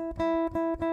Música